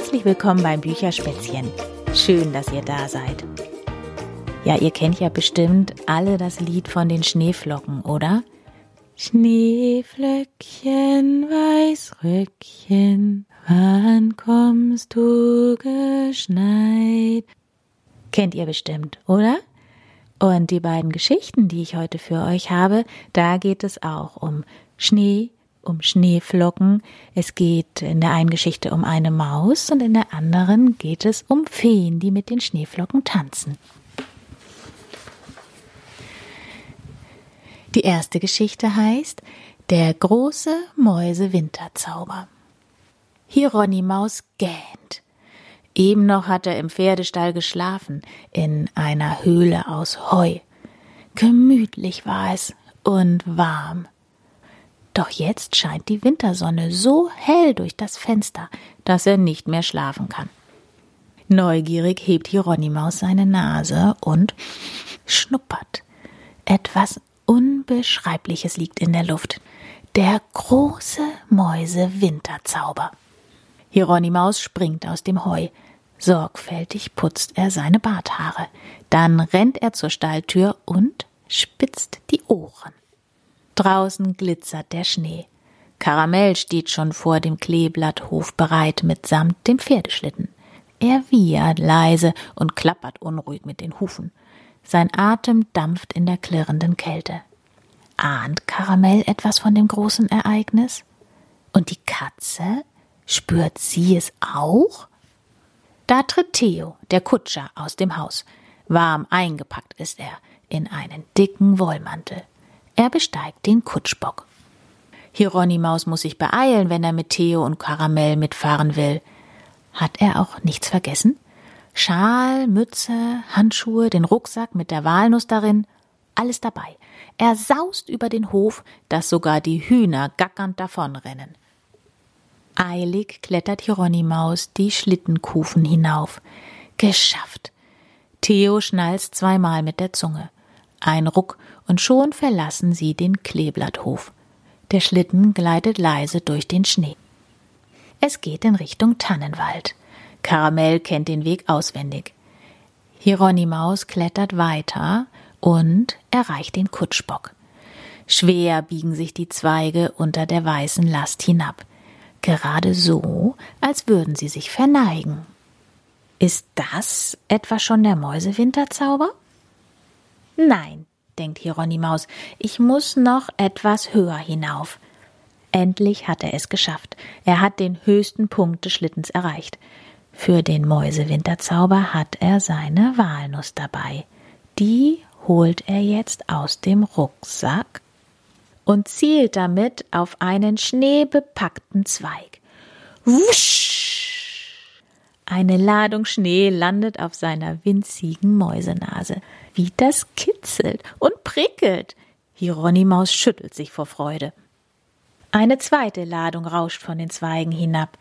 Herzlich willkommen beim Bücherspätzchen. Schön, dass ihr da seid. Ja, ihr kennt ja bestimmt alle das Lied von den Schneeflocken, oder? Schneeflöckchen, Weißröckchen, wann kommst du geschneit? Kennt ihr bestimmt, oder? Und die beiden Geschichten, die ich heute für euch habe, da geht es auch um Schnee, um Schneeflocken. Es geht in der einen Geschichte um eine Maus und in der anderen geht es um Feen, die mit den Schneeflocken tanzen. Die erste Geschichte heißt Der große Mäuse-Winterzauber. Hieronymaus gähnt. Eben noch hat er im Pferdestall geschlafen, in einer Höhle aus Heu. Gemütlich war es und warm. Doch jetzt scheint die Wintersonne so hell durch das Fenster, dass er nicht mehr schlafen kann. Neugierig hebt Hieronymaus seine Nase und schnuppert. Etwas Unbeschreibliches liegt in der Luft. Der große Mäuse-Winterzauber. Hieronymaus springt aus dem Heu. Sorgfältig putzt er seine Barthaare. Dann rennt er zur Stalltür und spitzt die Ohren. Draußen glitzert der Schnee. Karamell steht schon vor dem Kleeblatthof bereit mitsamt dem Pferdeschlitten. Er wiehert leise und klappert unruhig mit den Hufen. Sein Atem dampft in der klirrenden Kälte. Ahnt Karamell etwas von dem großen Ereignis? Und die Katze? Spürt sie es auch? Da tritt Theo, der Kutscher, aus dem Haus. Warm eingepackt ist er in einen dicken Wollmantel. Er besteigt den Kutschbock. Hieronymaus muss sich beeilen, wenn er mit Theo und Karamell mitfahren will. Hat er auch nichts vergessen? Schal, Mütze, Handschuhe, den Rucksack mit der Walnuss darin, alles dabei. Er saust über den Hof, dass sogar die Hühner gackernd davonrennen. Eilig klettert Hieronymaus die Schlittenkufen hinauf. Geschafft. Theo schnalzt zweimal mit der Zunge. Ein Ruck und schon verlassen sie den Kleeblatthof. Der Schlitten gleitet leise durch den Schnee. Es geht in Richtung Tannenwald. Karamell kennt den Weg auswendig. Hieronymaus klettert weiter und erreicht den Kutschbock. Schwer biegen sich die Zweige unter der weißen Last hinab gerade so, als würden sie sich verneigen. Ist das etwa schon der Mäusewinterzauber? Nein, denkt Hieronymaus, ich muss noch etwas höher hinauf. Endlich hat er es geschafft. Er hat den höchsten Punkt des Schlittens erreicht. Für den Mäusewinterzauber hat er seine Walnuss dabei. Die holt er jetzt aus dem Rucksack und zielt damit auf einen schneebepackten Zweig. Wusch! Eine Ladung Schnee landet auf seiner winzigen Mäusenase. Wie das kitzelt und prickelt. Hieronymaus schüttelt sich vor Freude. Eine zweite Ladung rauscht von den Zweigen hinab.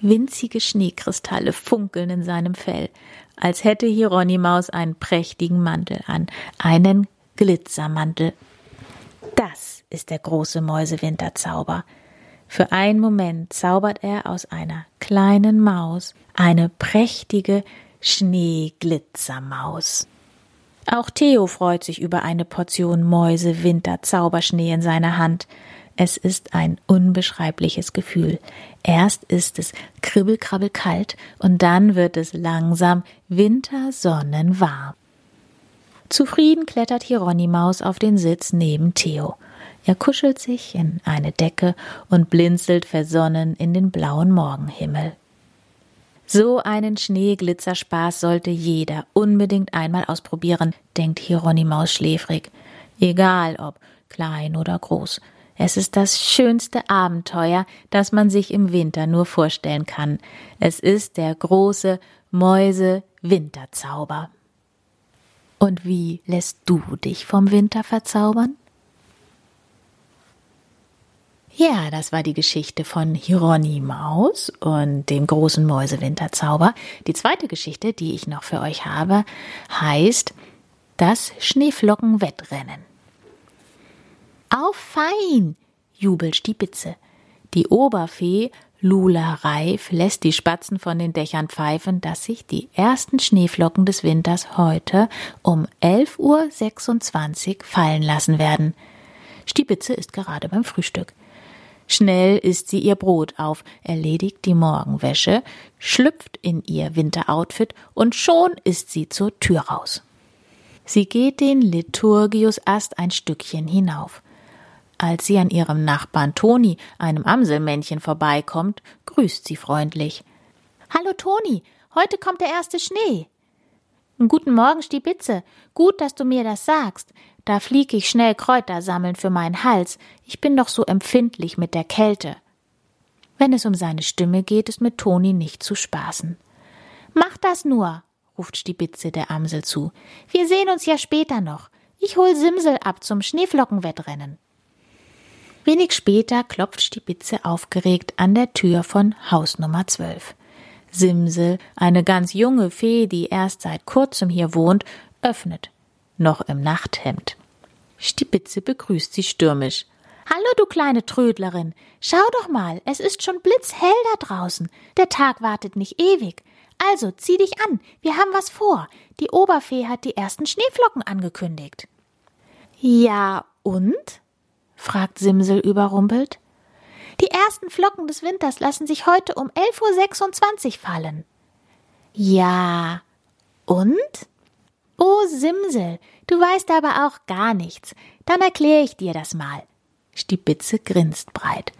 Winzige Schneekristalle funkeln in seinem Fell, als hätte Hieronymaus einen prächtigen Mantel an, einen Glitzermantel. Das ist der große Mäusewinterzauber. Für einen Moment zaubert er aus einer kleinen Maus eine prächtige Schneeglitzermaus. Auch Theo freut sich über eine Portion Mäuse-Winter-Zauberschnee in seiner Hand. Es ist ein unbeschreibliches Gefühl. Erst ist es kribbelkrabbel kalt und dann wird es langsam wintersonnenwarm. Zufrieden klettert Hieronymaus auf den Sitz neben Theo. Er kuschelt sich in eine Decke und blinzelt versonnen in den blauen Morgenhimmel. So einen Schneeglitzerspaß sollte jeder unbedingt einmal ausprobieren, denkt Hieronymaus schläfrig. Egal ob klein oder groß. Es ist das schönste Abenteuer, das man sich im Winter nur vorstellen kann. Es ist der große Mäuse-Winterzauber. Und wie lässt du dich vom Winter verzaubern? Ja, das war die Geschichte von Hieronymaus und dem großen Mäusewinterzauber. Die zweite Geschichte, die ich noch für euch habe, heißt Das Schneeflockenwettrennen. Auf fein! jubelt Stiepitze. Die Oberfee Lula Reif lässt die Spatzen von den Dächern pfeifen, dass sich die ersten Schneeflocken des Winters heute um 11.26 Uhr fallen lassen werden. Stiebitze ist gerade beim Frühstück. Schnell isst sie ihr Brot auf, erledigt die Morgenwäsche, schlüpft in ihr Winteroutfit und schon ist sie zur Tür raus. Sie geht den Liturgiusast ein Stückchen hinauf. Als sie an ihrem Nachbarn Toni, einem Amselmännchen, vorbeikommt, grüßt sie freundlich. Hallo Toni, heute kommt der erste Schnee. Guten Morgen, Stibitze. Gut, dass du mir das sagst. Da flieg ich schnell Kräuter sammeln für meinen Hals. Ich bin doch so empfindlich mit der Kälte. Wenn es um seine Stimme geht, ist mit Toni nicht zu spaßen. Mach das nur, ruft Stibitze der Amsel zu. Wir sehen uns ja später noch. Ich hol Simsel ab zum Schneeflockenwettrennen. Wenig später klopft Stibitze aufgeregt an der Tür von Haus Nummer 12. Simsel, eine ganz junge Fee, die erst seit kurzem hier wohnt, öffnet, noch im Nachthemd. Stibitze begrüßt sie stürmisch. Hallo, du kleine Trödlerin. Schau doch mal, es ist schon blitzhell da draußen. Der Tag wartet nicht ewig. Also zieh dich an, wir haben was vor. Die Oberfee hat die ersten Schneeflocken angekündigt. Ja, und? fragt Simsel überrumpelt. Die ersten Flocken des Winters lassen sich heute um 11.26 Uhr fallen. Ja, und? Oh, Simsel, du weißt aber auch gar nichts. Dann erkläre ich dir das mal. Stibitze grinst breit.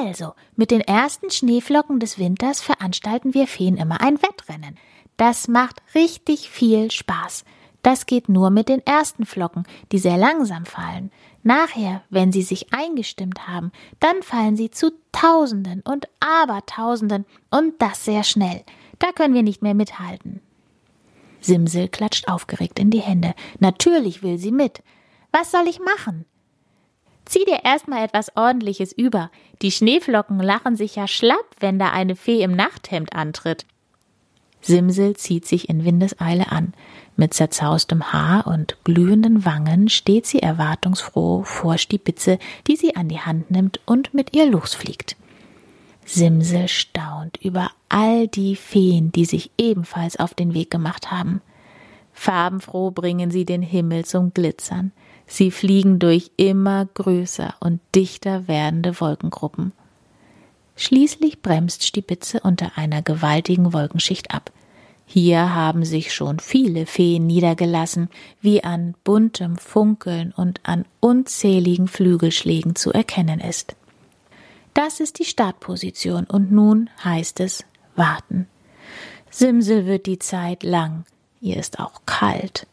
Also, mit den ersten Schneeflocken des Winters veranstalten wir Feen immer ein Wettrennen. Das macht richtig viel Spaß. Das geht nur mit den ersten Flocken, die sehr langsam fallen. Nachher, wenn sie sich eingestimmt haben, dann fallen sie zu Tausenden und Abertausenden und das sehr schnell. Da können wir nicht mehr mithalten. Simsel klatscht aufgeregt in die Hände. Natürlich will sie mit. Was soll ich machen? Zieh dir erstmal etwas ordentliches über. Die Schneeflocken lachen sich ja schlapp, wenn da eine Fee im Nachthemd antritt. Simsel zieht sich in Windeseile an. Mit zerzaustem Haar und glühenden Wangen steht sie erwartungsfroh vor Stibitze, die sie an die Hand nimmt und mit ihr losfliegt. Simsel staunt über all die Feen, die sich ebenfalls auf den Weg gemacht haben. Farbenfroh bringen sie den Himmel zum Glitzern. Sie fliegen durch immer größer und dichter werdende Wolkengruppen. Schließlich bremst Stibitze unter einer gewaltigen Wolkenschicht ab. Hier haben sich schon viele Feen niedergelassen, wie an buntem Funkeln und an unzähligen Flügelschlägen zu erkennen ist. Das ist die Startposition und nun heißt es warten. Simsel wird die Zeit lang, ihr ist auch kalt.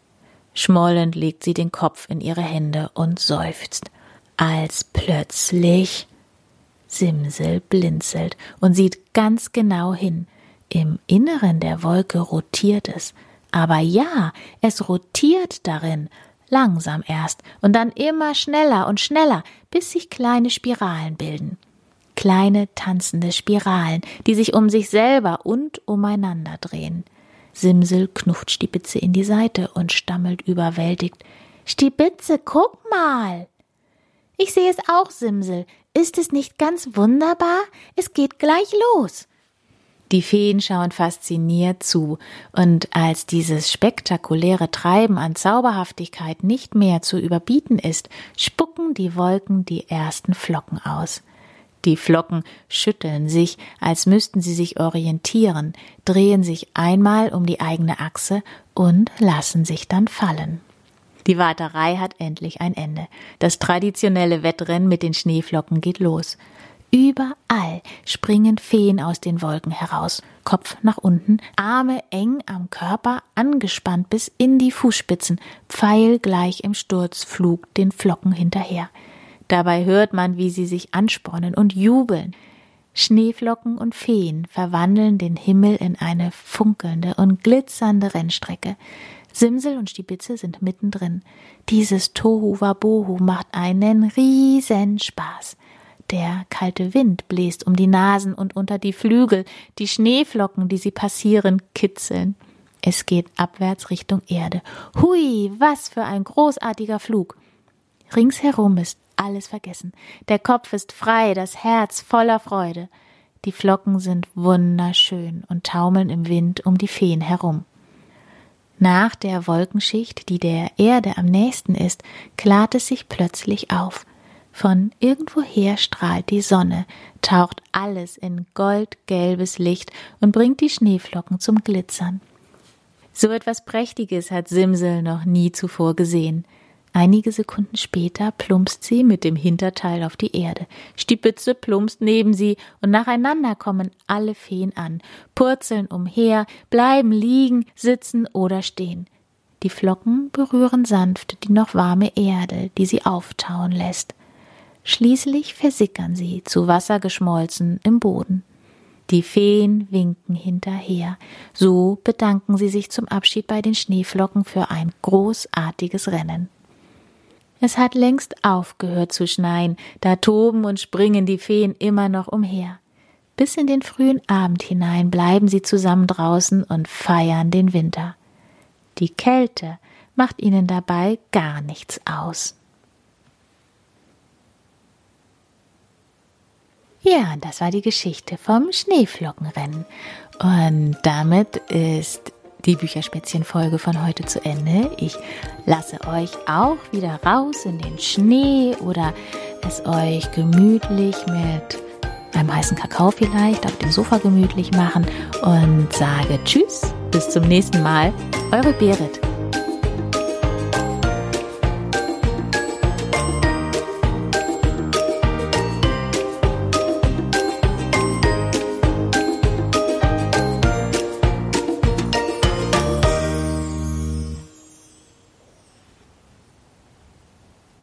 Schmollend legt sie den Kopf in ihre Hände und seufzt, als plötzlich Simsel blinzelt und sieht ganz genau hin. Im Inneren der Wolke rotiert es. Aber ja, es rotiert darin, langsam erst und dann immer schneller und schneller, bis sich kleine Spiralen bilden. Kleine tanzende Spiralen, die sich um sich selber und umeinander drehen. Simsel knufft Stibitze in die Seite und stammelt überwältigt. Stibitze, guck mal! Ich sehe es auch, Simsel. Ist es nicht ganz wunderbar? Es geht gleich los. Die Feen schauen fasziniert zu, und als dieses spektakuläre Treiben an Zauberhaftigkeit nicht mehr zu überbieten ist, spucken die Wolken die ersten Flocken aus. Die Flocken schütteln sich, als müssten sie sich orientieren, drehen sich einmal um die eigene Achse und lassen sich dann fallen. Die Warterei hat endlich ein Ende. Das traditionelle Wettrennen mit den Schneeflocken geht los. Überall springen Feen aus den Wolken heraus, Kopf nach unten, Arme eng am Körper, angespannt bis in die Fußspitzen, pfeilgleich im Sturzflug den Flocken hinterher. Dabei hört man, wie sie sich anspornen und jubeln. Schneeflocken und Feen verwandeln den Himmel in eine funkelnde und glitzernde Rennstrecke. Simsel und Stibitze sind mittendrin. Dieses Tohu Wabohu macht einen riesen Spaß. Der kalte Wind bläst um die Nasen und unter die Flügel, die Schneeflocken, die sie passieren, kitzeln. Es geht abwärts Richtung Erde. Hui, was für ein großartiger Flug. Ringsherum ist alles vergessen. Der Kopf ist frei, das Herz voller Freude. Die Flocken sind wunderschön und taumeln im Wind um die Feen herum. Nach der Wolkenschicht, die der Erde am nächsten ist, klart es sich plötzlich auf. Von irgendwoher strahlt die Sonne, taucht alles in goldgelbes Licht und bringt die Schneeflocken zum Glitzern. So etwas Prächtiges hat Simsel noch nie zuvor gesehen. Einige Sekunden später plumpst sie mit dem Hinterteil auf die Erde. Stipitze plumpst neben sie und nacheinander kommen alle Feen an, purzeln umher, bleiben liegen, sitzen oder stehen. Die Flocken berühren sanft die noch warme Erde, die sie auftauen lässt. Schließlich versickern sie, zu Wasser geschmolzen, im Boden. Die Feen winken hinterher. So bedanken sie sich zum Abschied bei den Schneeflocken für ein großartiges Rennen. Es hat längst aufgehört zu schneien, da toben und springen die Feen immer noch umher. Bis in den frühen Abend hinein bleiben sie zusammen draußen und feiern den Winter. Die Kälte macht ihnen dabei gar nichts aus. Ja, das war die Geschichte vom Schneeflockenrennen. Und damit ist die Bücherspätzchen-Folge von heute zu Ende. Ich lasse euch auch wieder raus in den Schnee oder es euch gemütlich mit einem heißen Kakao vielleicht auf dem Sofa gemütlich machen und sage Tschüss, bis zum nächsten Mal. Eure Berit.